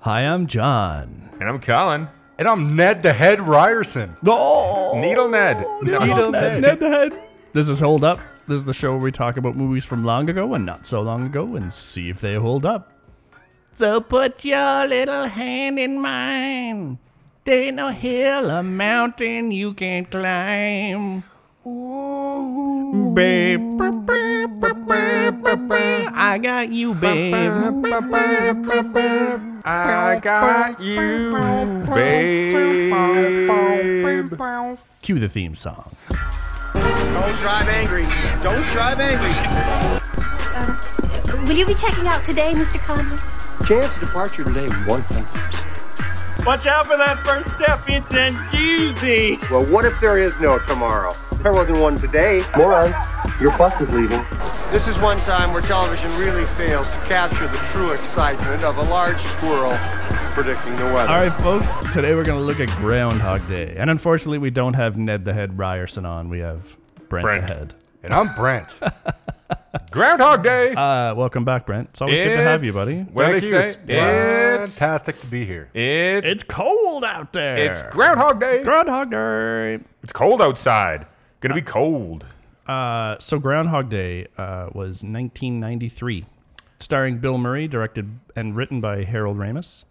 Hi, I'm John. And I'm Colin. And I'm Ned the Head Ryerson. Oh, Needle Ned. No. Needle Ned, Ned the Head. This is Hold Up. This is the show where we talk about movies from long ago and not so long ago and see if they hold up. So put your little hand in mine. There ain't no hill or mountain you can't climb. Babe, I got you, babe. I got you, babe. Cue the theme song. Don't drive angry. Don't drive angry. Uh, will you be checking out today, Mr. Connors? Chance of departure today, 100%. Watch out for that first step. It's a doozy. Well, what if there is no tomorrow? There wasn't one today. Moron, your bus is leaving. This is one time where television really fails to capture the true excitement of a large squirrel predicting the weather. All right, folks. Today we're going to look at Groundhog Day, and unfortunately, we don't have Ned the Head Ryerson on. We have Brent, Brent. the Head. And I'm Brent. Groundhog Day. Uh, welcome back, Brent. It's always good to have you, buddy. What do Thank they you. say? It's It's, fantastic to be here. it's, It's cold out there. it's Groundhog Day. Groundhog Day. It's cold outside. Gonna be cold. Uh, so Groundhog Day uh, was 1993, starring Bill Murray, directed and written by Harold Ramis.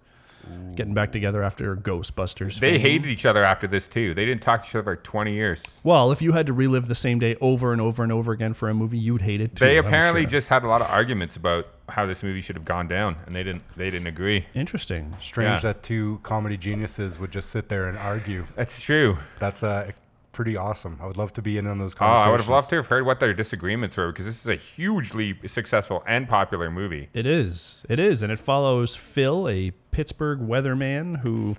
Getting back together after Ghostbusters. They fame. hated each other after this too. They didn't talk to each other for 20 years. Well, if you had to relive the same day over and over and over again for a movie, you'd hate it too. They I'm apparently sure. just had a lot of arguments about how this movie should have gone down, and they didn't. They didn't agree. interesting. Strange Yeah. that two comedy geniuses would just sit there and argue. That's true. That's uh, pretty awesome. I would love to be in on those Oh, conversations. I would have loved to have heard what their disagreements were because this is a hugely successful and popular movie. It is. It is, and it follows Phil, a Pittsburgh weatherman who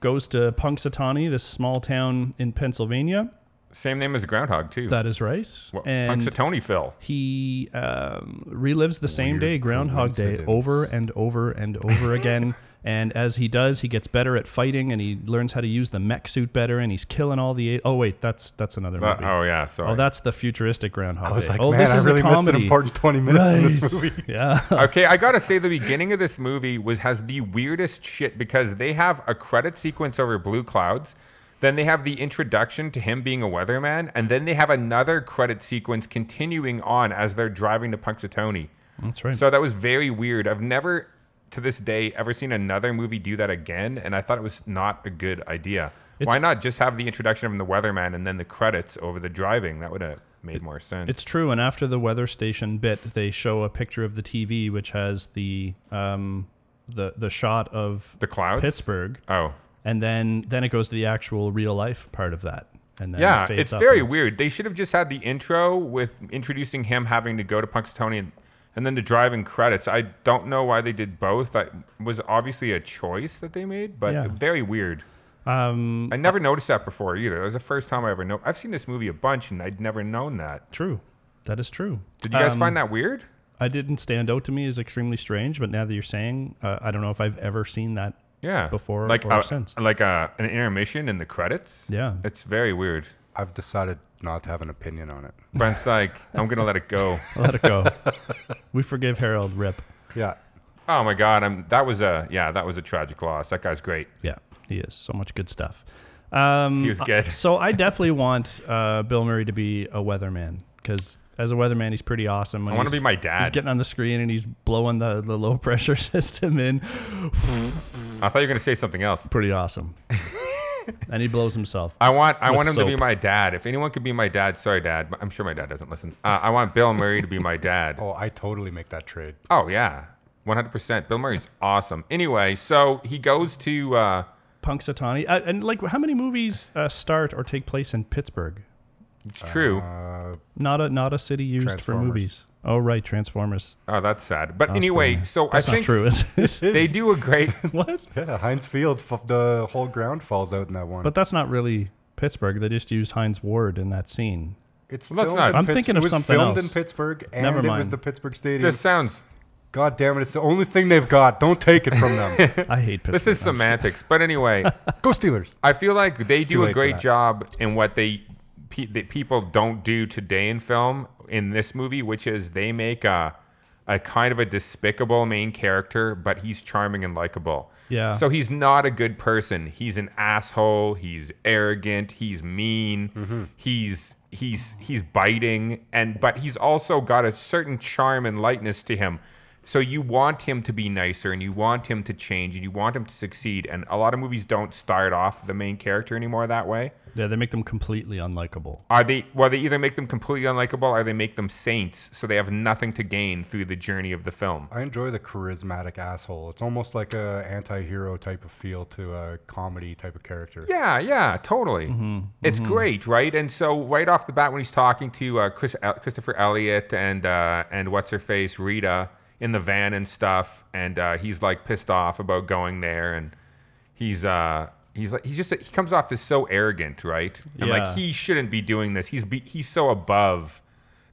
goes to Punxsutawney, this small town in Pennsylvania. Same name as Groundhog too. That is right. What- and Punxsutawney Phil. he um, relives the same Weird day, Groundhog Day, over and over and over again. And as he does, he gets better at fighting, and he learns how to use the mech suit better, and he's killing all the. A- oh wait, that's that's another Uh, movie. oh yeah, sorry. Oh, that's the futuristic Groundhog I was Day. like, oh, man, this I is really the missed comedy. an important 20 minutes in this movie. Yeah. okay, I gotta say the beginning of this movie was has the weirdest shit because they have a credit sequence over blue clouds, then they have the introduction to him being a weatherman, and then they have another credit sequence continuing on as they're driving to Punxsutawney. That's right. So that was very weird. I've never, to this day, ever seen another movie do that again, and I thought it was not a good idea. Why not just have the introduction of the weatherman and then the credits over the driving? That would have made more sense. It's true, and after the weather station bit, they show a picture of the TV, which has the um, the the shot of the clouds. Pittsburgh, Oh. and then then it goes to the actual real life part of that, and then Yeah, it it's very weird. They should have just had the intro with introducing him having to go to Punxsutawney and, and then the driving credits. I don't know why they did both. That was obviously a choice that they made, but Yeah. very weird. Um, I never noticed that before either. That was the first time I ever know. I've seen this movie a bunch and I'd never known that. true, that is true. Did you guys Um, find that weird? I didn't stand out to me as extremely strange, but now that you're saying, uh, I don't know if I've ever seen that. Yeah, before like or a, since. like a, an intermission in the credits. Yeah. it's very weird. I've decided not to have an opinion on it. Brent's like, I'm gonna let it go. Let it go. we forgive Harold. Rip. Yeah. Oh my god, I'm. That was a yeah, that was a tragic loss. That guy's great. Yeah, he is. So much good stuff. Um, He was good. So I definitely want uh, Bill Murray to be a weatherman because as a weatherman, he's pretty awesome. when I wanna be my dad. He's getting on the screen and he's blowing the, the low pressure system in. I thought you were gonna say something else. Pretty awesome. and he blows himself. I want I want him to be my dad. If anyone could be my dad, sorry, dad. I'm sure my dad doesn't listen. Uh, I want Bill Murray to be my dad. Oh, I totally make that trade. Oh yeah, 100%. Bill Murray's awesome. Anyway, so he goes to. Uh, Punxsutawney. Uh, and like, how many movies uh, start or take place in Pittsburgh? it's true. Uh, Not a not a city used for movies. Oh right, Transformers. oh, that's sad. But That's anyway, funny. so That's I not think true, is it? they do a great. what? yeah, Heinz Field, f- the whole ground falls out in that one. But that's not really Pittsburgh. They just used Hines Ward in that scene. it's Well, that's filmed not- in I'm Pitts- thinking it of was something filmed else. in Pittsburgh, and Never it was the Pittsburgh Stadium. This sounds. God damn it! It's the only thing they've got. Don't take it from them. I hate Pittsburgh. This is semantics. But anyway, Go Steelers. I feel like they It's do a great job in what they pe- that people don't do today in film in this movie, which is they make a a kind of a despicable main character, but he's charming and likable. Yeah. So he's not a good person. He's an asshole. He's arrogant. He's mean. Mm-hmm. He's he's he's biting, and but he's also got a certain charm and lightness to him. So you want him to be nicer, and you want him to change, and you want him to succeed. And a lot of movies don't start off the main character anymore that way. Yeah, they make them completely unlikable. Are they? Well, they either make them completely unlikable, or they make them saints, so they have nothing to gain through the journey of the film. I enjoy the charismatic asshole. It's almost like a anti-hero type of feel to a comedy type of character. Yeah, yeah, totally. It's great, right? And so right off the bat, when he's talking to uh, Chris, uh, Christopher Elliott and uh, and what's her face Rita in the van and stuff, and uh, he's like pissed off about going there, and he's uh he's like he's just he comes off as so arrogant, right? And Yeah. like he shouldn't be doing this. He's be, he's so above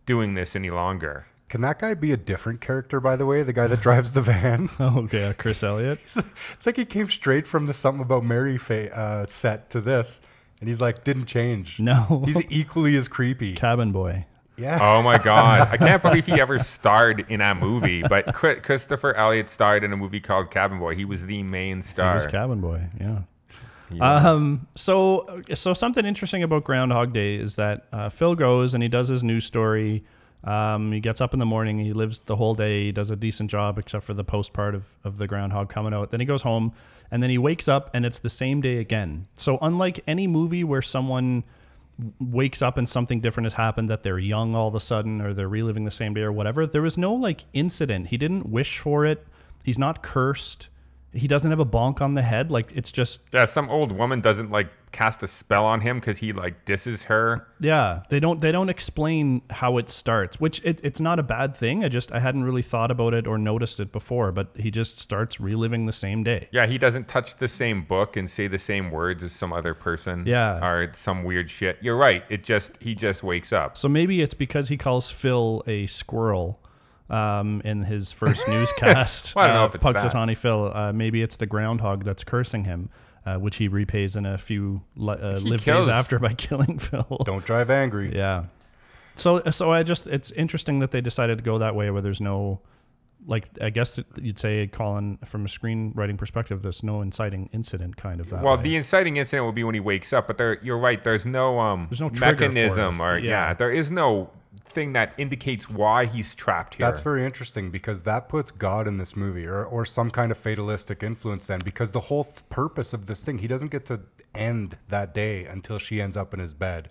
doing this any longer. Can that guy be a different character, by the way? The guy that drives the van. Oh, okay, uh, Chris Elliott. it's like he came straight from the something about Mary fa- uh, set to this, and he's like didn't change. No. he's equally as creepy. Cabin Boy. Yeah. Oh my god, I can't believe he ever starred in a movie. But Christopher Elliott starred in a movie called Cabin Boy. He was the main He star. was Cabin Boy. Yeah. Yeah. Um. So, so something interesting about Groundhog Day is that uh, Phil goes and he does his news story. Um, he gets up in the morning. He lives the whole day. He does a decent job, except for the post part of, of the groundhog coming out. Then he goes home, and then he wakes up, and it's the same day again. So, unlike any movie where someone wakes up and something different has happened, that they're young all of a sudden, or they're reliving the same day, or whatever, there was no like incident. He didn't wish for it. He's not cursed. He doesn't have a bonk on the head. Like it's just yeah, some old woman doesn't like cast a spell on him because he like disses her. Yeah, they don't they don't explain how it starts, which it, it's not a bad thing. I just I hadn't really thought about it or noticed it before, but he just starts reliving the same day. Yeah, he doesn't touch the same book and say the same words as some other person. Yeah. or some weird shit. You're right. It just he just wakes up. So maybe it's because he calls Phil a squirrel um, in his first newscast. Well, I don't know uh, if it's that. Punxsutawney Phil. Uh, maybe it's the groundhog that's cursing him, uh, which he repays in a few li- uh, live kills- days after by killing Phil. Don't drive angry. Yeah. So so I just it's interesting that they decided to go that way where there's no like I guess you'd say Colin from a screenwriting perspective there's no inciting incident kind of that Well, way. the inciting incident will be when he wakes up, but there you're right. There's no um There's no mechanism or yeah. Yeah. there is no thing that indicates why he's trapped here. That's very interesting because that puts God in this movie or, or some kind of fatalistic influence then because the whole th- purpose of this thing, he doesn't get to end that day until she ends up in his bed.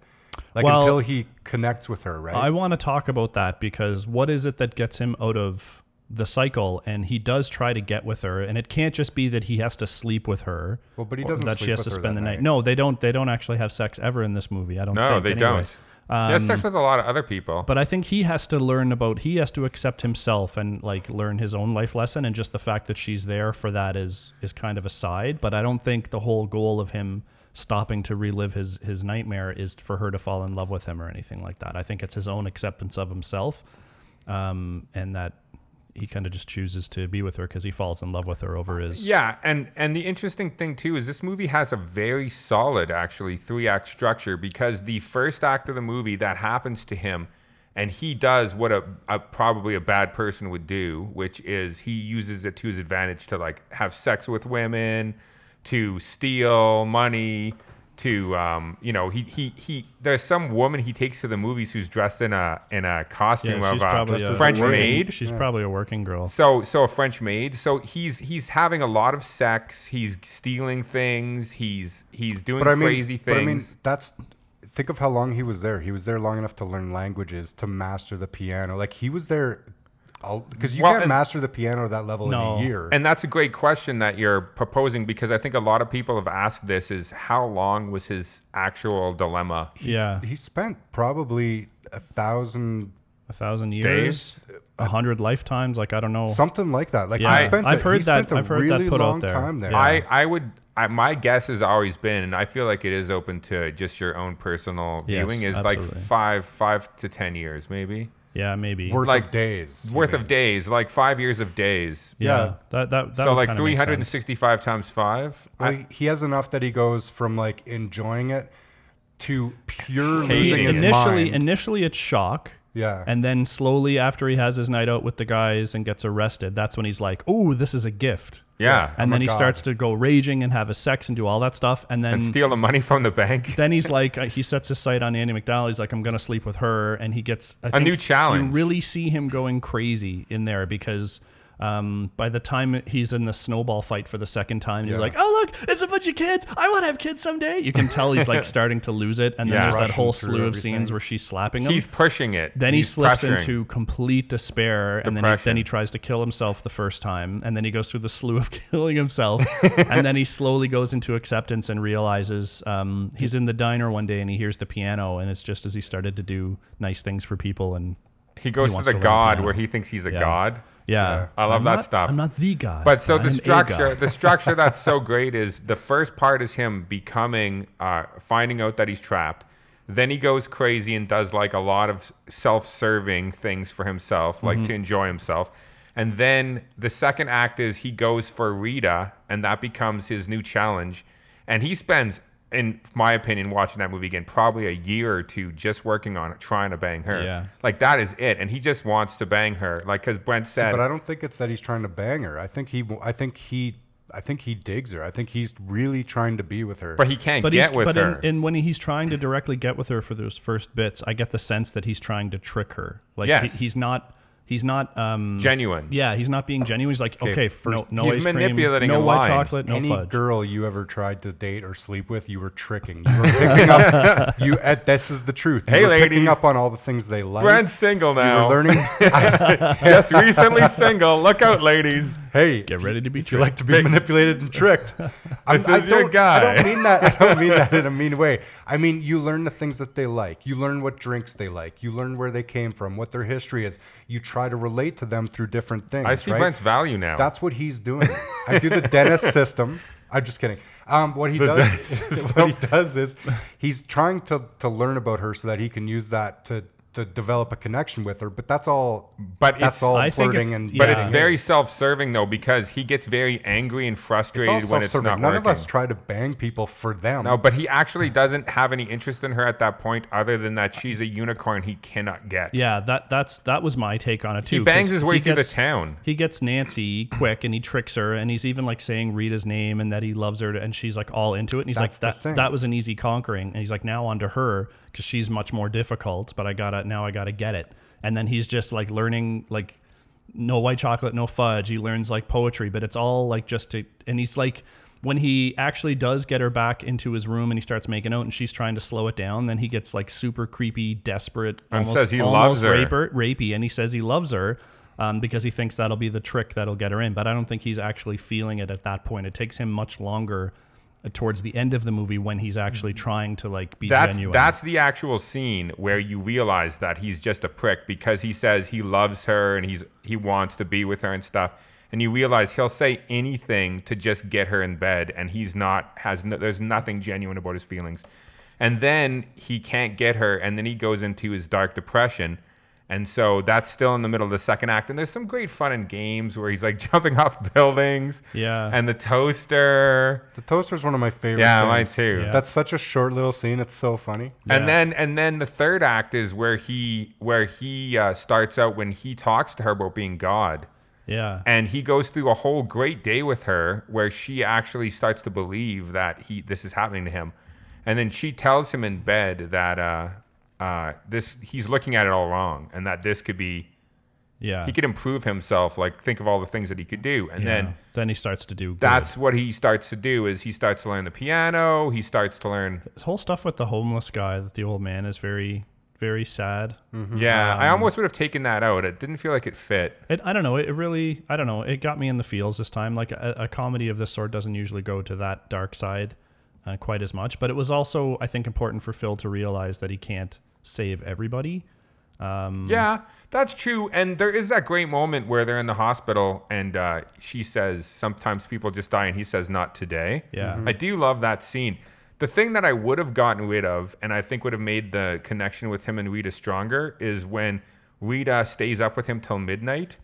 Like Well- until he connects with her, right? I want to talk about that because what is it that gets him out of the cycle and he does try to get with her and it can't just be that he has to sleep with her Well, but he doesn't that she has to with her spend the night. night. no they don't they don't actually have sex ever in this movie i don't no, think, they anyway. don't. He has sex with a lot of other people. But I think he has to learn about he has to accept himself and like learn his own life lesson and just the fact that she's there for that is is kind of a side, but I don't think the whole goal of him stopping to relive his his nightmare is for her to fall in love with him or anything like that. I think it's his own acceptance of himself. Um and that he kind of just chooses to be with her because he falls in love with her over his Yeah, and and the interesting thing too is this movie has a very solid actually three act structure because the first act of the movie that happens to him and he does what a, a probably a bad person would do, which is he uses it to his advantage to like have sex with women, to steal money, to um, you know, he he he there's some woman he takes to the movies who's dressed in a in a costume Yeah, of a a French working- maid. She's probably a working girl. So so a French maid. So he's he's having a lot of sex. He's stealing things. He's he's doing but I mean, crazy but I mean, that's think of how long he was there. He was there long enough to learn languages, to master the piano. Like he was there because you Well, can't and- master the piano at that level No. in a year. and that's a great question that you're proposing because I think a lot of people have asked this: is how long was his actual dilemma? yeah. he spent probably a thousand, A thousand years, a hundred lifetimes, like I don't know. something like that. Like Yeah. he spent. I've a, heard he that- Spent a I've heard that really put out long there. time there. Yeah. I I would. I, my guess has always been, and I feel like it is open to just your own personal Yes, viewing, is absolutely. like five five to ten years, maybe yeah, maybe. worth like, of days. worth mean. of days, like five years of days. yeah, yeah. that that, that so would like kinda make sense. 365 times five. Well, I- he- he has enough that he goes from like enjoying it to pure Hating losing it. his initially mind. initially it's shock Yeah. And then slowly after he has his night out with the guys and gets arrested, that's when he's like, "Oh, this is a gift." Yeah. And I'm then he god. starts to go raging and have a sex and do all that stuff. And then and steal the money from the bank. then he's like, uh, he sets his sight on Andie MacDowell. He's like, I'm gonna sleep with her, and he gets I A think new challenge. You really see him going crazy in there because. Um, by the time he's in the snowball fight for the second time, he's Yeah. like, "Oh look, it's a bunch of kids. I want to have kids someday." You can tell he's like starting to lose it, and then Yeah. there's that whole slew of everything. scenes where she's slapping him. He's pushing it. Then he slips pressuring. into complete despair, and then he, then he tries to kill himself the first time, and then he goes through the slew of killing himself, and then he slowly goes into acceptance and realizes um, he's in the diner one day and he hears the piano, and it's just as he started to do nice things for people, and He goes to wants the to god where he thinks he's a Yeah. god. Yeah, I love I'm that not- stuff. I'm not the god, But so the I'm a structure, the structure that's so great is the first part is him becoming, uh, finding out that he's trapped. Then he goes crazy and does like a lot of self-serving things for himself, like Mm-hmm. to enjoy himself. And then the second act is he goes for Rita, and that becomes his new challenge. And he spends, in my opinion, watching that movie again, probably a year or two just working on it, trying to bang her. Yeah. Like that is it, and he just wants to bang her. Like because Brent said, but I don't think it's that he's trying to bang her. I think he, I think he, I think he digs her. I think he's really trying to be with her. but he can't But get with but her. in, in when he's trying to directly get with her for those first bits, I get the sense that he's trying to trick her. Like Yes. he, he's not he's not um Genuine. Yeah, he's not being genuine. He's like, Okay, okay, first- no, no He's ice cream, no white lying. chocolate, no Any fudge. girl you ever tried to date or sleep with, you were tricking. You were picking up. You, uh, this is the truth. You Hey, were ladies. picking up on all the things they like. Brent's single you now. were learning. I- Just recently single. Look out, ladies. hey, Get ready to be If you like to be manipulated and tricked, I'm, This I is your guy. I don't mean that. I don't mean that in a mean way. I mean you learn the things that they like. You learn what drinks they like. You learn where they came from, what their history is. You try to relate to them through different things. I see right? Brent's value now. That's what he's doing. I do the dentist system. I'm just kidding. Um, what he The does, what he does is, he's trying to to learn about her so that he can use that to to develop a connection with her. But that's all. But that's it's- all I think flirting it's- and. but it's very self-serving though because he gets very angry and frustrated all when it's self-serving. not None working. of us try to bang people for them. no, but he actually doesn't have any interest in her at that point, other than that she's a unicorn he cannot get. Yeah, that that's that was my take on it too. he bangs 'cause his way he through gets- the town. He gets Nancy quick and he tricks her and he's even like saying Rita's name and that he loves her and she's like all into it and he's That's like that thing. that was an easy conquering and he's like now on to her because she's much more difficult but I gotta now I gotta get it and then he's just like learning like no white chocolate no fudge he learns like poetry but it's all like just to and he's like when he actually does get her back into his room and he starts making out and she's trying to slow it down then he gets like super creepy desperate And almost, says he almost loves her. rapey and he says he loves her um, because he thinks that'll be the trick that'll get her in. But I don't think he's actually feeling it at that point. It takes him much longer towards the end of the movie when he's actually mm-hmm. trying to like be That's genuine. that's the actual scene where you realize that he's just a prick because he says he loves her and he's he wants to be with her and stuff. And you realize he'll say anything to just get her in bed, and he's not has no, there's nothing genuine about his feelings. And then he can't get her, and then he goes into his dark depression. And so that's still in the middle of the second act. And there's some great fun and games where he's like jumping off buildings. Yeah. And the toaster. the toaster is one of my favorite. Yeah, mine too. Yeah. That's such a short little scene. It's so funny. Yeah. And then and then the third act is where he where he uh, starts out when he talks to her about being God. yeah. And he goes through a whole great day with her where she actually starts to believe that he this is happening to him. And then she tells him in bed that uh, uh, this he's looking at it all wrong and that this could be yeah. he could improve himself like think of all the things that he could do and Yeah. then then he starts to do good. that's what he starts to do is he starts to learn the piano he starts to learn this whole stuff with the homeless guy that the old man is very very sad. yeah i Um, almost would have taken that out it didn't feel like it fit It, I don't know. It really, I don't know. It got me in the feels this time. Like a, a comedy of this sort doesn't usually go to that dark side uh, quite as much. But it was also, I think, important for Phil to realize that he can't save everybody. Um, Yeah, that's true. And there is that great moment where they're in the hospital and uh, she says, sometimes people just die, and he says, not today. Yeah. Mhm. I do love that scene. The thing that I would have gotten rid of, and I think would have made the connection with him and Rita stronger, is when Rita stays up with him till midnight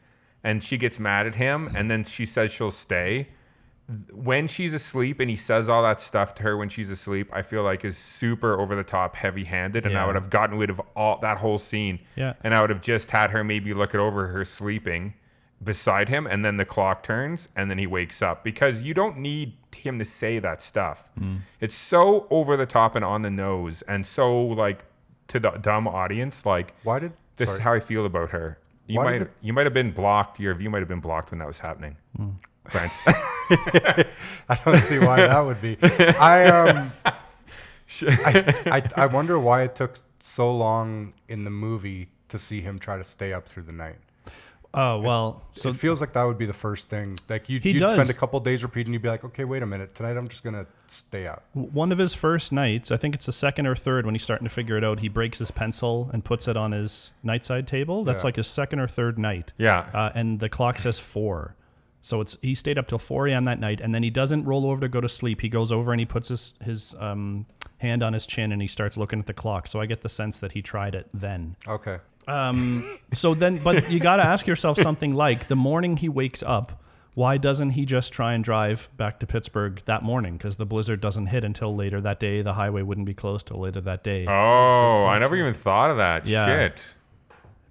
and she gets mad at him and then she says she'll stay. When she's asleep and he says all that stuff to her when she's asleep, I feel like is super over the top, heavy handed, and I would have gotten rid of all that whole scene. Yeah. And I would have just had her maybe look it over her sleeping beside him, and then the clock turns, and then he wakes up because you don't need him to say that stuff. Mm. It's so over the top and on the nose, and so like to the dumb audience, like Why did this sorry. is how I feel about her. You Why might it- you might have been blocked. Your view might have been blocked when that was happening. Hmm. I don't see why that would be. I um, I, I I wonder why it took so long in the movie to see him try to stay up through the night. Oh well, so it feels like that would be the first thing. Like you, you'd spend a couple days repeating. You'd be like, okay, wait a minute. Tonight I'm just gonna stay up. one of his first nights, I think it's the second or third when he's starting to figure it out, he breaks his pencil and puts it on his nightside table. That's Yeah. like his second or third night. Yeah. Uh, and the clock says four. So it's he stayed up till 4 a.m. that night, and then he doesn't roll over to go to sleep. He goes over and he puts his his um, hand on his chin and he starts looking at the clock. So I get the sense that he tried it then. Okay. Um, so then, but you got to ask yourself something like the morning he wakes up, why doesn't he just try and drive back to Pittsburgh that morning? Because the blizzard doesn't hit until later that day. The highway wouldn't be closed till later that day. Oh, I never even thought of that. Yeah. Shit.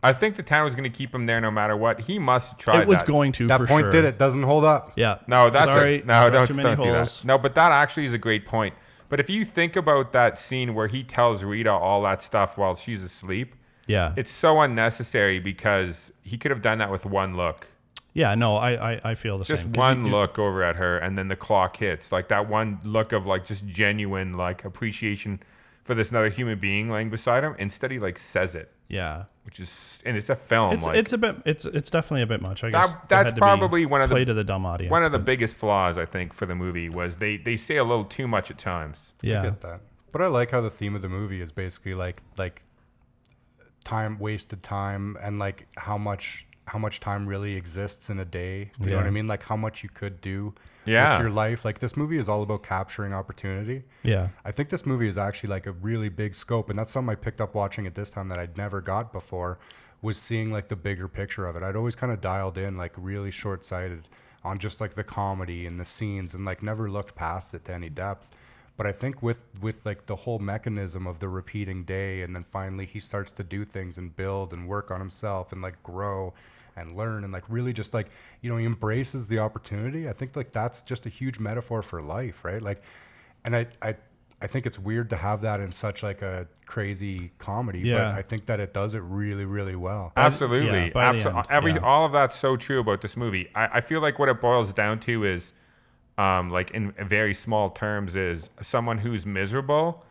I think the town was going to keep him there no matter what. He must try it was that. going to That for point sure. did it. Doesn't hold up. Yeah. No, that's Sorry, a, no, drilled don't, don't do that. No, but that actually is a great point. But if you think about that scene where he tells Rita all that stuff while she's asleep, Yeah. it's so unnecessary because he could have done that with one look. yeah. No, I, I, I feel the same. Just one you- look over at her, and then the clock hits. Like that one look of like just genuine like appreciation for this another human being laying beside him. Instead, he like says it, Yeah. which is and it's a film. It's like, it's a bit it's it's definitely a bit much. I guess that that's had to be probably one of the- play to the dumb audience. one of the but biggest flaws I think for the movie was they they say a little too much at times. I yeah. get that. But I like how the theme of the movie is basically like like time wasted time and like how much how much time really exists in a day. Do you know what I mean? Like how much you could do Yeah. with your life. Like this movie is all about capturing opportunity. Yeah. I think this movie is actually like a really big scope, and that's something I picked up watching it this time that I'd never got before. Was seeing like the bigger picture of it. I'd always kind of dialed in like really short sighted on just like the comedy and the scenes, and like never looked past it to any depth. But I think with with like the whole mechanism of the repeating day, and then finally he starts to do things and build and work on himself and like grow and learn and like really just like you know he embraces the opportunity. I think like that's just a huge metaphor for life, right? Like, and I I I think it's weird to have that in such like a crazy comedy, Yeah. but I think that it does it really really well. Absolutely. yeah, by the end, every yeah. all of that's so true about this movie. I, I feel like what it boils down to is um like in very small terms is someone who's miserable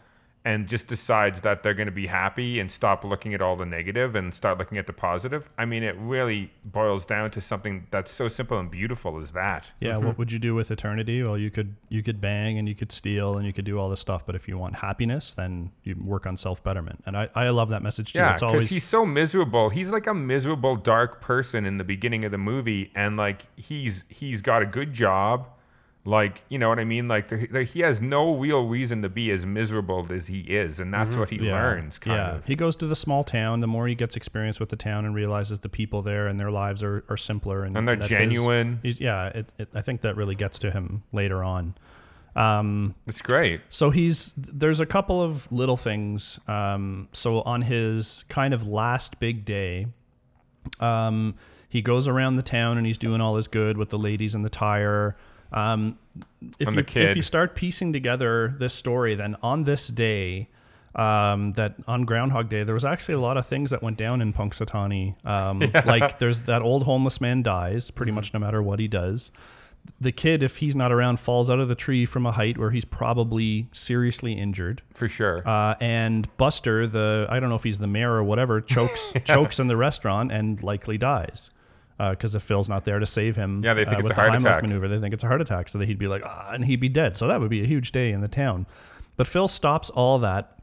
and just decides that they're going to be happy and stop looking at all the negative and start looking at the positive. I mean, it really boils down to something that's so simple and beautiful as that. Yeah, what mm-hmm. would you do with eternity? Well, you could you could bang and you could steal and you could do all this stuff, but if you want happiness, then you work on self betterment. And I, I love that message too. Yeah, it's because always he's so miserable. He's like a miserable, dark person in the beginning of the movie, and like he's he's got a good job, like you know what I mean. Like the, the, he has no real reason to be as miserable as he is, and that's what he yeah, learns. Kind yeah. of. He goes to the small town. The more he gets experience with the town and realizes the people there and their lives are, are simpler and, And they're genuine. he's, yeah, it, it, I think that really gets to him later on. Um, It's great. So he's there's a couple of little things. Um, so on his kind of last big day, um, he goes around the town and he's doing all his good with the ladies in the tire. Um, if you if you start piecing together this story, then on this day, um, that on Groundhog Day, there was actually a lot of things that went down in Punxsutawney. Um, Like there's that old homeless man dies pretty much no matter what he does the kid, if he's not around, falls out of the tree from a height where he's probably seriously injured. For sure. Uh, and Buster, the I don't know if he's the mayor or whatever, chokes chokes in the restaurant and likely dies because if Phil's not there to save him. Yeah, they think uh, it's a heart attack. maneuver. They think it's a heart attack, so that he'd be like, ah, and he'd be dead. So that would be a huge day in the town. But Phil stops all that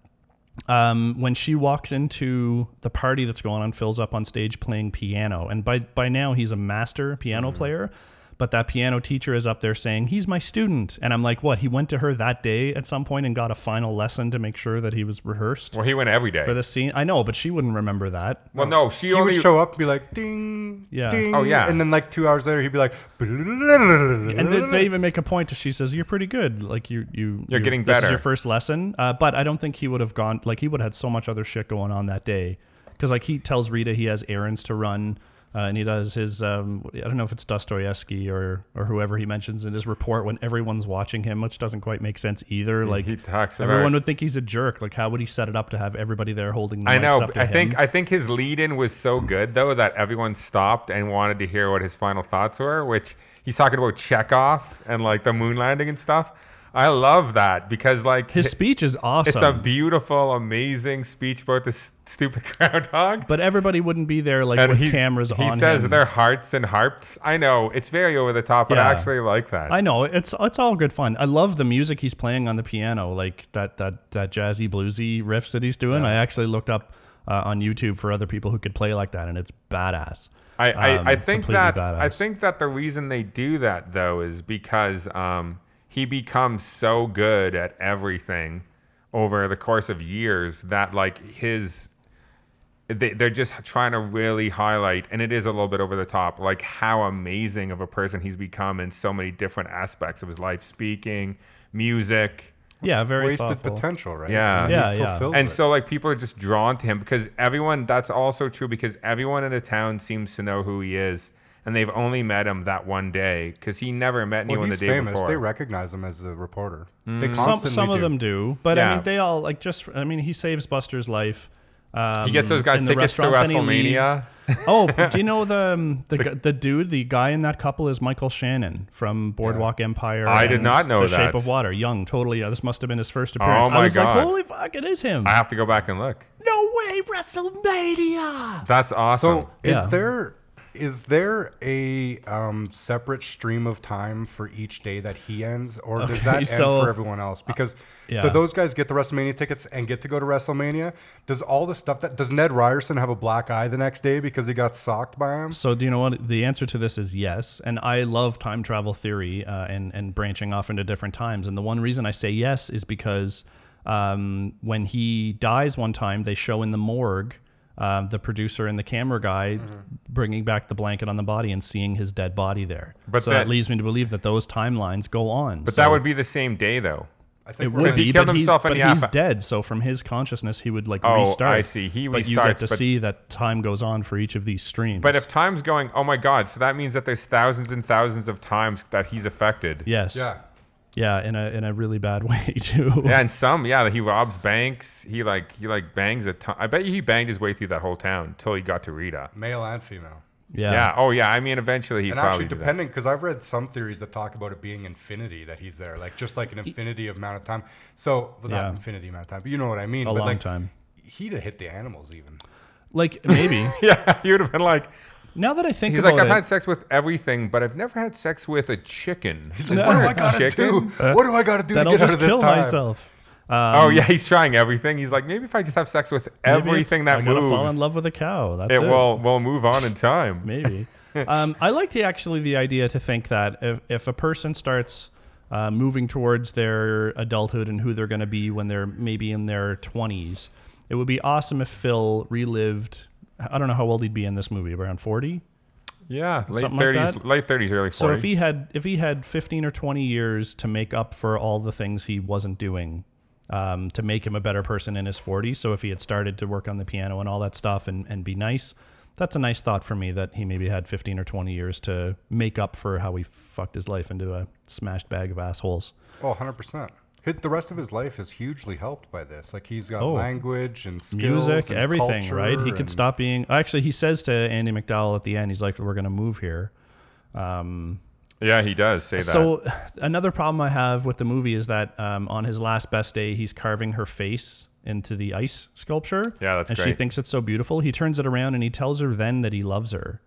um, when she walks into the party that's going on, Phil's up on stage playing piano, and by by now he's a master piano Mm-hmm. player. But that piano teacher is up there saying, He's my student. And I'm like, What? He went to her that day at some point and got a final lesson to make sure that he was rehearsed Well, he went every day. for the scene? I know, but she wouldn't remember that. well, no, she He only would show up and be like, ding, Yeah. ding. Oh, yeah. And then like two hours later, he'd be like, and they, they even make a point. To, she says, "You're pretty good. Like you, you, You're getting This is better." your first lesson." Uh, but I don't think he would have gone. Like he would have had so much other shit going on that day, because like he tells Rita he has errands to run, uh, and he does his. Um, I don't know if it's Dostoevsky or or whoever he mentions in his report when everyone's watching him, which doesn't quite make sense either. Like he talks about- everyone would think he's a jerk. Like how would he set it up to have everybody there holding? The I know. Up to I think? I think his lead-in was so good though that everyone stopped and wanted to hear what his final thoughts were. Which he's talking about Chekhov and like the moon landing and stuff. I love that because like his hi- speech is awesome. It's a beautiful, amazing speech about this stupid groundhog. but everybody wouldn't be there like and with he, cameras he on says him. they're hearts and harps. I know it's very over the top, but I actually like that. I know it's it's all good fun. I love the music he's playing on the piano, like that that that jazzy bluesy riffs that he's doing. I actually looked up uh, on YouTube for other people who could play like that, and it's badass. I, I, Um, I think that badass. I think that the reason they do that though is because um, he becomes so good at everything over the course of years that like his they, they're just trying to really highlight and it is a little bit over the top like how amazing of a person he's become in so many different aspects of his life speaking music yeah, very wasted thoughtful. potential, right? Yeah. And he Yeah, yeah. and it. so like people are just drawn to him because everyone that's also true because everyone in the town seems to know who he is and they've only met him that one day because he never met well, anyone he's the day famous. before They recognize him as a reporter. They Mm. Some constantly some of them do, but I mean they all like just. I mean he saves Buster's life. Um, he gets those guys in the tickets to restaurant, WrestleMania. oh, do you know the um, the, gu- the dude, the guy in that couple is Michael Shannon from Boardwalk Empire. I did not know The Shape of Water, young, totally. Uh, this must have been his first appearance. Oh my I was God. like, holy fuck, it is him. I have to go back and look. no way, WrestleMania. That's awesome. So Yeah. is there is there a um, separate stream of time for each day that he ends, or does Okay, that end for everyone else? Because yeah. do those guys get the WrestleMania tickets and get to go to WrestleMania? Does all the stuff that does Ned Ryerson have a black eye the next day because he got socked by him? So do you know what the answer to this is yes, and I love time travel theory uh, and and branching off into different times. And the one reason I say yes is because um, when he dies one time, they show in the morgue. Uh, the producer and the camera guy Mm-hmm. bringing back the blanket on the body and seeing his dead body there. But so that, that- leads me to believe that those timelines go on. but So that would be the same day though. I it think would we're he killed but himself in but he's app- dead. So from his consciousness, he would like Oh, restart. I see. He but you get to but- see that time goes on for each of these streams. But if time's going, oh my god, so that means that there's thousands and thousands of times that he's affected. yes, yeah. Yeah, in a in a really bad way too. Yeah, and some, yeah, he robs banks. He like he like bangs a ton. I bet you he banged his way through that whole town until he got to Rita. male and female. yeah. Yeah. Oh yeah. I mean, eventually he And probably actually, did depending, because I've read some theories that talk about it being infinity that he's there, like just like an infinity of amount of time. So, well, Yeah. infinity amount of time, but you know what I mean. A but long like, time. He'd have hit the animals even. Like maybe. Yeah, he would have been like, now that I think of it, he's about like, I've it, had sex with everything, but I've never had sex with a chicken. He's like, what do I gotta Chicken? do? What do I gotta do then to I'll get out just of this kill time? myself. oh yeah, he's trying everything. He's like, maybe if I just have sex with Maybe it's- everything that I gotta moves, fall in love with a cow. That's it it. will will move on in time. maybe. um, I like to actually the idea to think that if, if a person starts uh, moving towards their adulthood and who they're going to be when they're maybe in their 20s, it would be awesome if Phil relived. I don't know how old he'd be in this movie, around 40. Yeah, late Something like thirties, that? late thirties, early So if he had if he had 15 or 20 years to make up for all the things he wasn't doing um, to make him a better person in his 40s, so if he had started to work on the piano and all that stuff and, and be nice, that's a nice thought for me that he maybe had 15 or 20 years to make up for how he fucked his life into a smashed bag of assholes. Oh, 100%. His- The rest of his life is hugely helped by this. Like he's got Oh. language and skills Music, and everything, right? He could stop being. Actually, he says to Andie MacDowell at the end, he's like, "We're going to move here." Um, yeah, he does say that. So another problem I have with the movie is that um, on his last best day, he's carving her face into the ice sculpture. Yeah, that's and she thinks it's so beautiful. He turns it around and he tells her then that he loves her,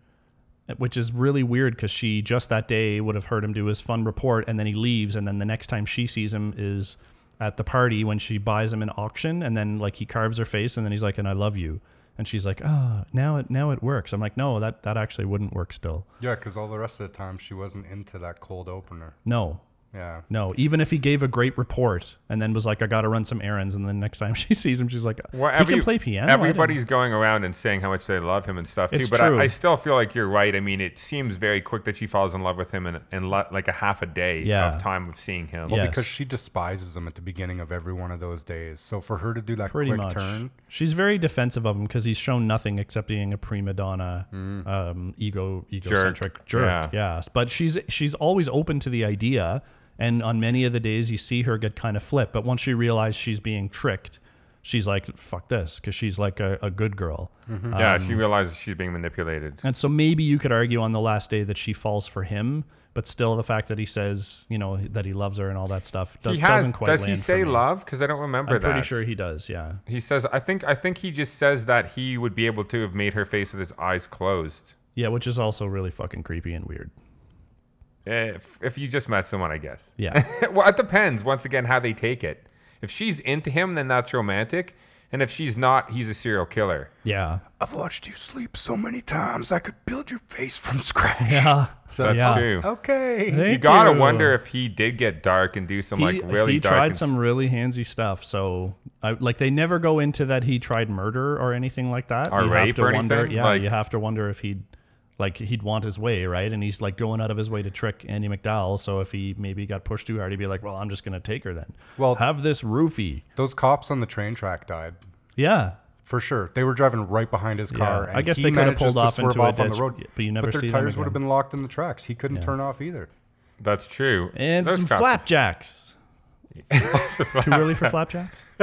which is really weird because she just that day would have heard him do his fun report, and then he leaves, and then the next time she sees him is at the party when she buys him an auction, and then like he carves her face, and then he's like, "And I love you." And she's like, "Oh, now it now it works." I'm like, "No, that that actually wouldn't work still." Yeah, because all the rest of the time she wasn't into that cold opener. No, Yeah. no. Even if he gave a great report and then was like, "I got to run some errands," and then next time she sees him, she's like, Well, "He can play piano." Everybody's going around and saying how much they love him and stuff too. It's but true. I, I still feel like you're right. I mean, it seems very quick that she falls in love with him in, in le- like a half a day Yeah. of time of seeing him. Yeah. Because she despises him at the beginning of every one of those days. So for her to do that pretty quick much. turn, She's very defensive of him because he's shown nothing except being a prima donna, um, ego egocentric jerk. Yeah. Yes, but she's she's always open to the idea, and on many of the days you see her get kind of flip. But once she realizes she's being tricked, she's like, "Fuck this," because she's like a, a good girl. yeah, Um, she realizes she's being manipulated. And so maybe you could argue on the last day that she falls for him, but still the fact that he says, you know, that he loves her and all that stuff do- He has. doesn't quite Does he say love? Because I don't remember that. I'm that. pretty sure he does. Yeah. He says. I think. I think he just says that he would be able to have made her face with his eyes closed. Yeah, which is also really fucking creepy and weird. Eh, if if you just met someone, I guess. Yeah. well, it depends. Once again, how they take it. If she's into him, then that's romantic. And if she's not, he's a serial killer. Yeah. I've watched you sleep so many times I could build your face from scratch. Yeah. So That's yeah. true. Okay. You gotta you. wonder if he did get dark and do some he, like really he dark. tried and s- some really handsy stuff. So, I, like, they never go into that he tried murder or anything like that. Or you rape have to or wonder. anything? Yeah, Like- you have to wonder if he'd like he'd want his way, right? And he's like going out of his way to trick Andie MacDowell. So if he maybe got pushed too hard, he'd be like, "Well, I'm just gonna take her then. Well- have this roofie." Those cops on the train track died. Yeah, For sure. They were driving right behind his car. I and guess they could have managed pulled just to off into a off on the road. but you never but their see them tires would have been locked in the tracks. He couldn't Yeah. turn off either. That's true. and Those some cops- flapjacks. Too early for flapjacks?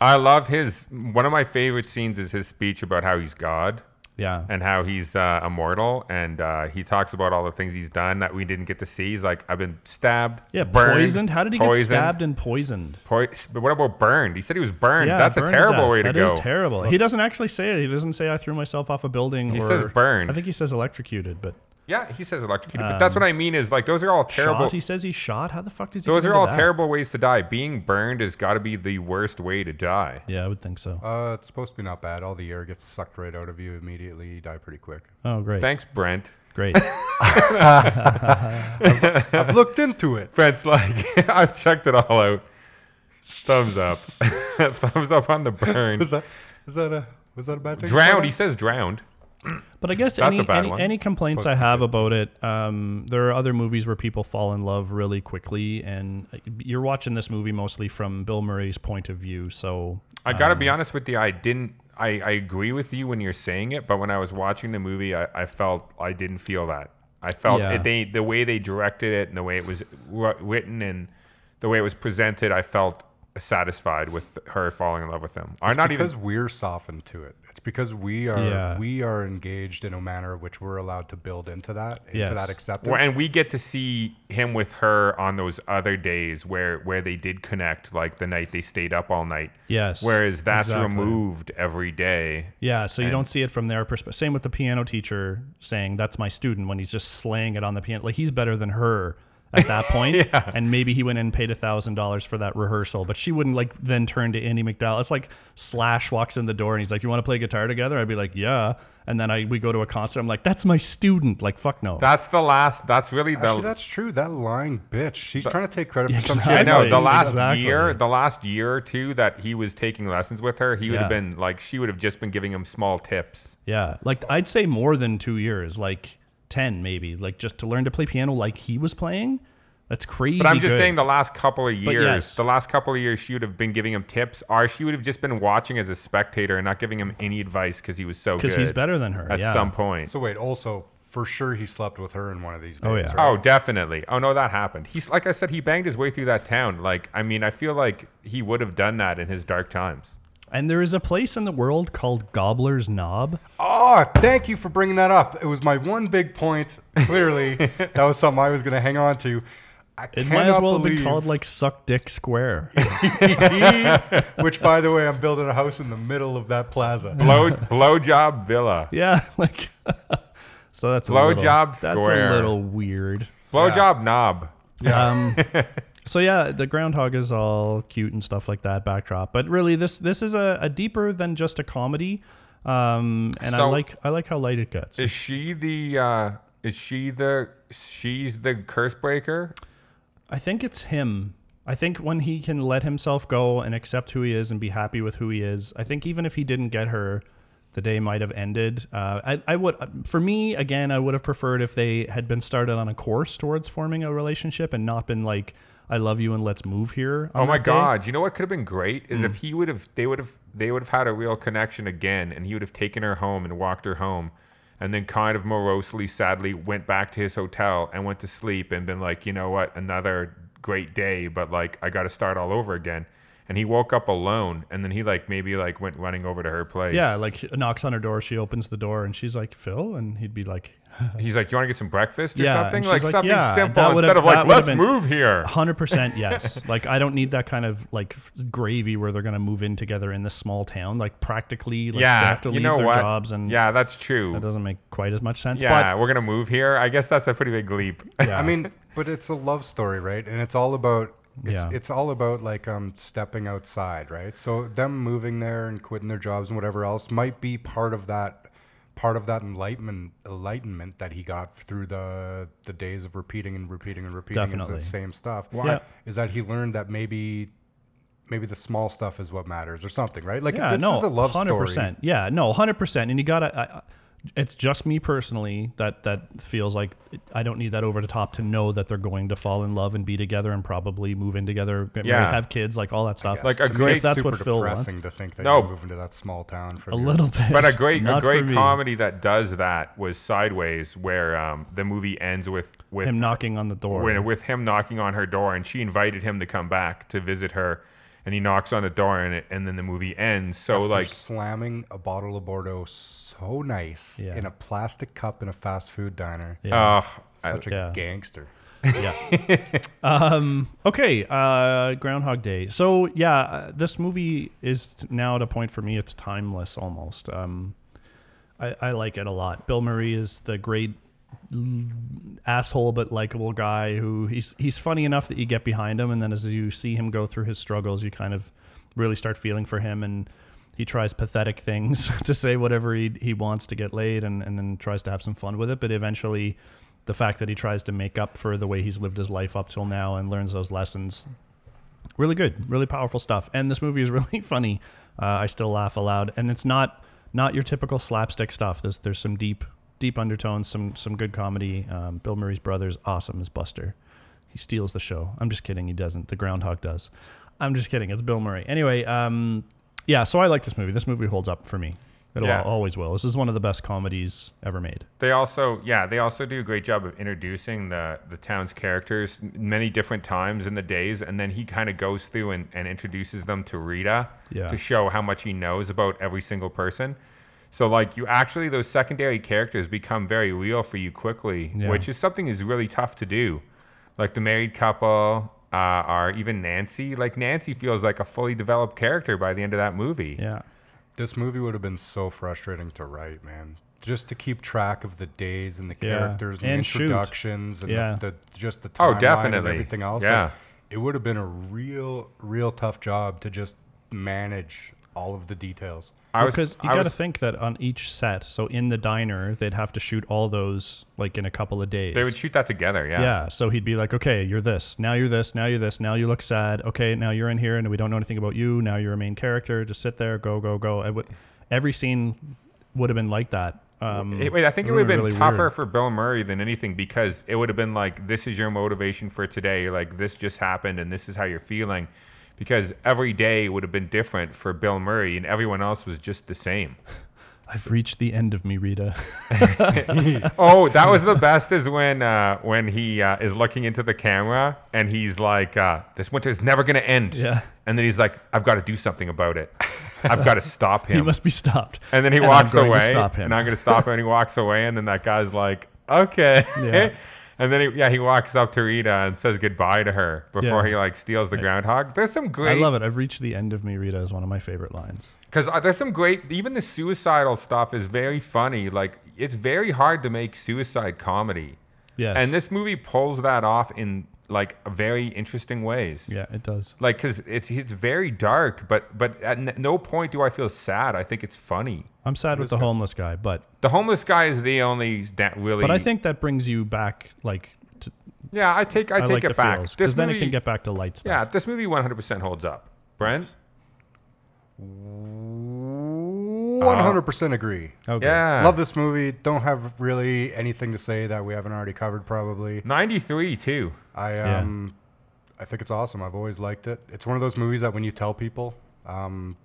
I love his. One of my favorite scenes is his speech about how he's God Yeah. and how he's uh, immortal, and uh, he talks about all the things he's done that we didn't get to see. He's like, I've been stabbed, yeah, burned, poisoned. How did he get stabbed and poisoned? Poi- but what about burned? He said he was burned. Yeah, That's a burned to terrible death. way to That go. is terrible. He doesn't actually say it. He doesn't say I threw myself off a building. He or, says burned. I think he says electrocuted, but Yeah, he says electrocuted, but that's what I mean. Is like those are all terrible. Um, shot. He says he shot. How the fuck does he? those get are into all that? terrible ways to die. Being burned has got to be the worst way to die. Yeah, I would think so. Uh, it's supposed to be not bad. All the air gets sucked right out of you immediately. You die pretty quick. Oh, great, Thanks, Brent. great. I've looked into it. Brent's like, I've checked it all out. Thumbs up. Thumbs up on the burn. Was that, is that a was that a bad thing? Drowned. He says drowned. But I guess any any, any complaints I have about it, um, there are other movies where people fall in love really quickly, and uh, you're watching this movie mostly from Bill Murray's point of view. So I gotta um, be honest with you. I didn't. I, I agree with you when you're saying it, but when I was watching the movie, I, I felt I didn't feel that. I felt Yeah. it, they the way they directed it and the way it was written and the way it was presented. I felt satisfied with her falling in love with him. Or It's not because even. we're softened to it. It's because we are Yeah. we are engaged in a manner which we're allowed to build into that into Yes. that acceptance. Well, and we get to see him with her on those other days where where they did connect, like the night they stayed up all night. yes, Whereas that's exactly. removed every day. Yeah, so you don't see it from their perspective. Same with the piano teacher saying that's my student when he's just slaying it on the piano. Like he's better than her at that point. And maybe he went in and paid a thousand dollars for that rehearsal, but she wouldn't like then turn to Andie MacDowell. It's like Slash walks in the door and he's like, "You want to play guitar together?" I'd be like, "Yeah." And then I we go to a concert. I'm like, "That's my student." Like, fuck no. That's the last. That's really the. Actually, that's true. That lying bitch. She's trying to take credit for some shit. I know the last Exactly. year, the last year or two that he was taking lessons with her, he would have been like, she would have just been giving him small tips. Yeah, like I'd say more than two years, like ten maybe, like just to learn to play piano like he was playing. That's crazy. But I'm just good. saying the last couple of years, yes. the last couple of years, she would have been giving him tips, or she would have just been watching as a spectator and not giving him any advice because he was so good. because he's better than her. at yeah. some point. So wait, also for sure he slept with her in one of these oh, days. Oh, yeah. right? Oh, definitely. Oh no, that happened. He's like I said, he banged his way through that town. Like I mean, I feel like he would have done that in his dark times. And there is a place in the world called Gobbler's Knob. Oh, thank you for bringing that up. It was my one big point. Clearly, that was something I was going to hang on to. I It might as cannot well have been called like Suck Dick Square. Which, by the way, I'm building a house in the middle of that plaza. Blow blowjob villa. yeah, like so that's a Blowjob little, That's Square. a little weird. Blowjob knob. Um, so yeah, the groundhog is all cute and stuff like that backdrop, but really this this is a, a deeper than just a comedy. Um, and I like I like how light it gets. Is she the uh is she the she's the curse breaker? I think it's him. I think when he can let himself go and accept who he is and be happy with who he is, I think even if he didn't get her, the day might have ended. Uh, I, I would, for me, again, I would have preferred if they had been started on a course towards forming a relationship and not been like, "I love you and let's move here." Oh my that day. God! You know what could have been great is if he would have, they would have, they would have had a real connection again, and he would have taken her home and walked her home, and then kind of morosely, sadly, went back to his hotel and went to sleep and been like, you know what, another great day, but like I got to start all over again. And he woke up alone, and then he like maybe like went running over to her place. Yeah, like knocks on her door. She opens the door and she's like, "Phil," and he'd be like, he's like, you want to get some breakfast or Yeah, something, and she's like, like, something yeah, simple that would've- instead of like, would've let's been move here. Hundred percent, yes. like I don't need that kind of like f- gravy where they're gonna move in together in this small town. Like practically, like, yeah, they have to you leave know their what? jobs, and yeah, that's true. that doesn't make quite as much sense. Yeah, we're gonna move here. I guess that's a pretty big leap. but yeah, I mean, but it's a love story, right? And it's all about it's, Yeah. it's all about like um stepping outside, right? So them moving there and quitting their jobs and whatever else might be part of that part of that enlightenment enlightenment that he got through the the days of repeating and repeating and repeating Definitely. the same stuff. Yeah. Is that he learned that maybe maybe the small stuff is what matters or something, right? Like yeah, this no, is a love hundred story. percent. Yeah, no, hundred percent. And you gotta. I, I- it's just me personally that that feels like I don't need that over the top to know that they're going to fall in love and be together and probably move in together, get married, Yeah. have kids, like all that stuff. Like a To me, great- it's that's super what Phil wants. to think that No. you're moving to that small town for a little bit, But a great, a Not for great me. comedy that does that was Sideways, where um, the movie ends with with Him knocking on the door. when- with him knocking on her door, and she invited him to come back to visit her, and he knocks on the door, and it, and then the movie ends. So After like, slamming a bottle of Bordeaux so nice Yeah. in a plastic cup in a fast food diner. Yeah. oh, Such a yeah. gangster. yeah. um, okay. Uh, Groundhog Day. So yeah, uh, this movie is now at a point for me. It's timeless almost. Um, I, I like it a lot. Bill Murray is the great l- asshole but likable guy who he's he's funny enough that you get behind him, and then as you see him go through his struggles, you kind of really start feeling for him and. He tries pathetic things to say whatever he, he wants to get laid and, and then tries to have some fun with it. But eventually, the fact that he tries to make up for the way he's lived his life up till now and learns those lessons really good really powerful stuff and this movie is really funny uh, i still laugh aloud and it's not not your typical slapstick stuff there's there's some deep deep undertones some some good comedy. Um, bill murray's brother's awesome as buster. He steals the show. I'm just kidding he doesn't. The groundhog does. I'm just kidding it's bill murray. Anyway um, yeah so i like this movie. This movie holds up for me. It Yeah. always will. This is one of the best comedies ever made. They also, yeah, they also do a great job of introducing the the town's characters many different times in the days, and then he kind of goes through and, and introduces them to Rita Yeah. to show how much he knows about every single person. So like you actually those secondary characters become very real for you quickly, Yeah. which is something is really tough to do. Like the married couple, uh, or even Nancy. Like Nancy feels like a fully developed character by the end of that movie. yeah This movie would have been so frustrating to write, man. Just to keep track of the days and the Yeah. characters and, And the shoot. introductions and Yeah. the, the just the Oh, timeline definitely. and everything else. Yeah. Like, it would have been a real, real tough job to just manage all of the details. I was, because you got to think that on each set, so in the diner, they'd have to shoot all those like in a couple of days. they would shoot that together. Yeah. yeah. So he'd be like, "Okay, you're this. Now you're this. Now you're this. Now you look sad. Okay, now you're in here, and we don't know anything about you. Now you're a main character. Just sit there. Go, go, go." I would, every scene would have been like that. Um, It- wait, I think it would have been really tougher weird. for Bill Murray than anything because it would have been like, this is your motivation for today. You're like, this just happened and this is how you're feeling. Because every day would have been different for Bill Murray and everyone else was just the same. I've reached the end of me, Rita. oh, that was the best is when uh, when he uh, is looking into the camera and he's like, uh, this winter's never going to end. Yeah. And then he's like, I've got to do something about it. I've got to stop him. he must be stopped. And then he I'm walks away. stop him. And I'm going to stop him. And he walks away. And then that guy's like, okay. Yeah. And then he, yeah, he walks up to Rita and says goodbye to her before Yeah. he like steals the groundhog. There's some great. I love it. I've reached the end of me, Rita is one of my favorite lines. Because uh, there's some great. Even the suicidal stuff is very funny. Like it's very hard to make suicide comedy. Yes. And this movie pulls that off in like very interesting ways. Yeah, it does. Like because it's it's very dark, but but at n- no point do I feel sad. I think it's funny. I'm sad with the homeless guy, but the homeless guy is the only that really. But I think that brings you back, like. To, yeah, I take I, I take like it back. Because then it can get back to light stuff. Yeah, this movie 100% holds up. Brent. Yes. 100% agree. Okay. Yeah. Love this movie. Don't have really anything to say that we haven't already covered, probably. 93, too. I, um, yeah. I think it's awesome. I've always liked it. It's one of those movies that when you tell people um,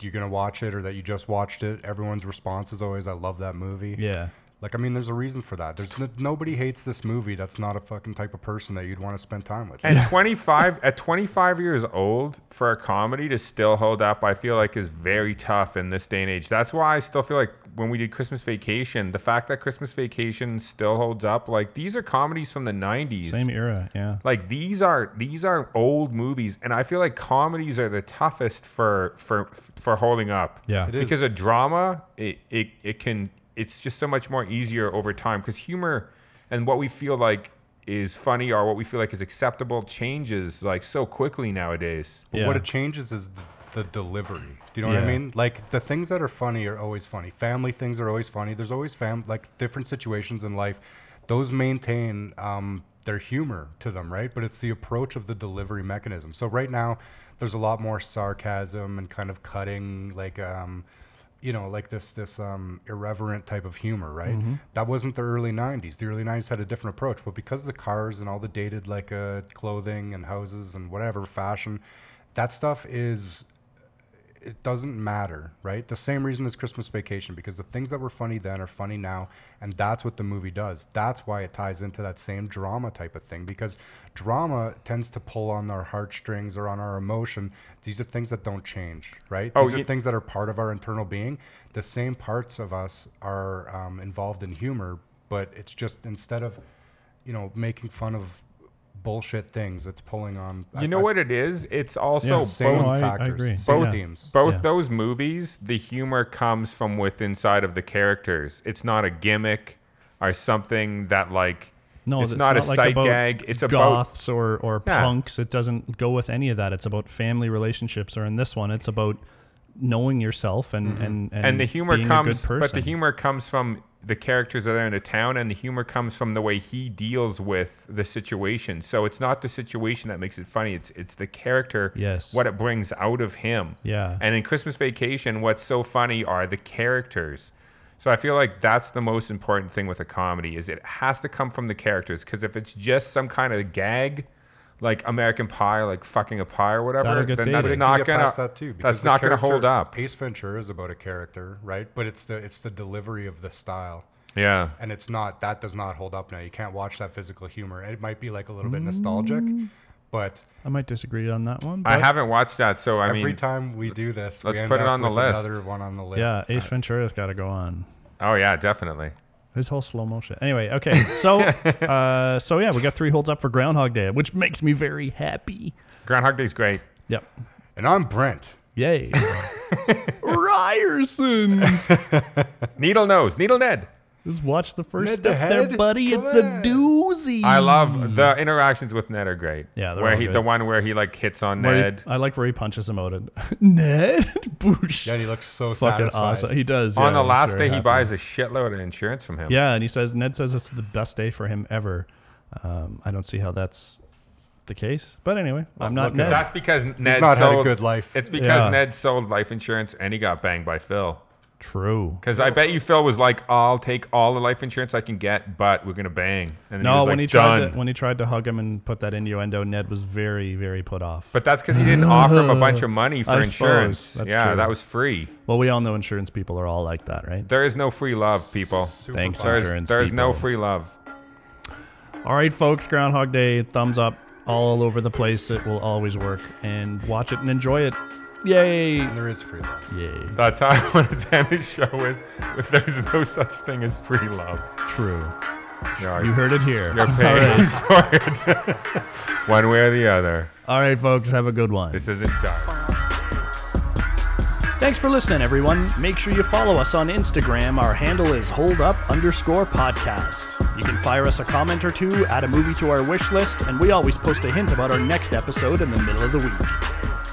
you're going to watch it or that you just watched it, everyone's response is always, I love that movie. Yeah. Like, I mean, there's a reason for that. There's n- nobody hates this movie. That's not a fucking type of person that you'd want to spend time with. And 25 at 25 years old for a comedy to still hold up, I feel like is very tough in this day and age. That's why I still feel like when we did Christmas Vacation, the fact that Christmas Vacation still holds up, like these are comedies from the 90s. Same era. Yeah. Like these are these are old movies, and I feel like comedies are the toughest for for for holding up. Yeah. It is. because a drama it, it it can it's just so much more easier over time because humor and what we feel like is funny or what we feel like is acceptable changes like so quickly nowadays. But Yeah. what it changes is the, the delivery. Do you know what I mean? Like the things that are funny are always funny. Family things are always funny. There's always fam like different situations in life. Those maintain um, their humor to them, right? But it's the approach of the delivery mechanism. So right now, there's a lot more sarcasm and kind of cutting, like um, you know, like this this um, irreverent type of humor, right? That wasn't the early '90s. The early '90s had a different approach, but because of the cars and all the dated like uh, clothing and houses and whatever fashion, that stuff is it doesn't matter, right? The same reason as Christmas Vacation, because the things that were funny then are funny now, and that's what the movie does. That's why it ties into that same drama type of thing, because drama tends to pull on our heartstrings or on our emotion. These are things that don't change, right? Oh, These are you- things that are part of our internal being. The same parts of us are um, involved in humor, but it's just instead of, you know, making fun of bullshit things, that's pulling on. You know what it is? It's also Yeah, both No, I- I factors, Both- themes. both Yeah. those movies, the humor comes from within inside of the characters. It's not a gimmick or something that like No, it's it's not, a like sight gag. It's about goths or or Yeah. punks. It doesn't go with any of that. It's about family relationships. Or in this one, it's about knowing yourself and and and, Mm-hmm. and the humor comes but the humor comes from the characters that are in the town and the humor comes from the way he deals with the situation so it's not the situation that makes it funny it's it's the character Yes. what it brings out of him Yeah. and in christmas vacation what's so funny are the characters so i feel like that's the most important thing with a comedy is it has to come from the characters because if it's just some kind of gag like American Pie, like fucking a pie or whatever, then dated. that's But it can not gonna that too, that's not gonna hold up. Ace Ventura is about a character, right? But it's the it's the delivery of the style, Yeah, and it's not that does not hold up now. You can't watch that physical humor. It might be like a little bit nostalgic, mm. but I might disagree on that one. I haven't watched that, so I every mean, time we do this, let's we end put it up on the list. Another one on the list. Yeah, Ace Ventura's got to go on. oh yeah, definitely. His whole slow motion. Anyway, okay. So, uh, so yeah, we got three holds up for Groundhog Day, which makes me very happy. Groundhog Day's great. Yep. And I'm Brent. Yay. Ryerson. Needle nose, Needle Ned. Just watch the first Ned the step there, Head? buddy. Come it's a doozy. I love the interactions with Ned are great. Yeah, they're where all he good. the one where he like hits on Where he- Ned. I like where he punches him out. And Ned, boosh. Yeah, and he looks so Fucking satisfied. awesome. He does. on the he's last very day, he happy. buys a shitload of insurance from him. Yeah, and he says Ned says it's the best day for him ever. Um, I don't see how that's the case, but anyway, I'm not look at Ned. That's because Ned not had a sold, good life. It's because Yeah. Ned sold life insurance and he got banged by Phil. True. Because I bet you Phil was like, "I'll take all the life insurance I can get, but we're gonna bang." And then No, he was when like, he tried "Done." to, when he tried to hug him and put that innuendo, Ned was very very put off. But that's because he didn't offer him a bunch of money for I insurance. suppose. That's yeah, true. that was free. well, we all know insurance people are all like that, right? There is no free love, people. Thanks, fun. There's, insurance there's no people. free love. All right, folks, Groundhog Day, thumbs up all over the place. It will always work, and watch it and enjoy it. Yay! And there is free love. Yay! That's how I want to end the show is if there's no such thing as free love. True. You're, You heard it here. you're paying for it. One way or the other. All right, folks, have a good one. This isn't dark. Thanks for listening, everyone. Make sure you follow us on Instagram. Our handle is holdup underscore podcast. You can fire us a comment or two, add a movie to our wish list, and we always post a hint about our next episode in the middle of the week.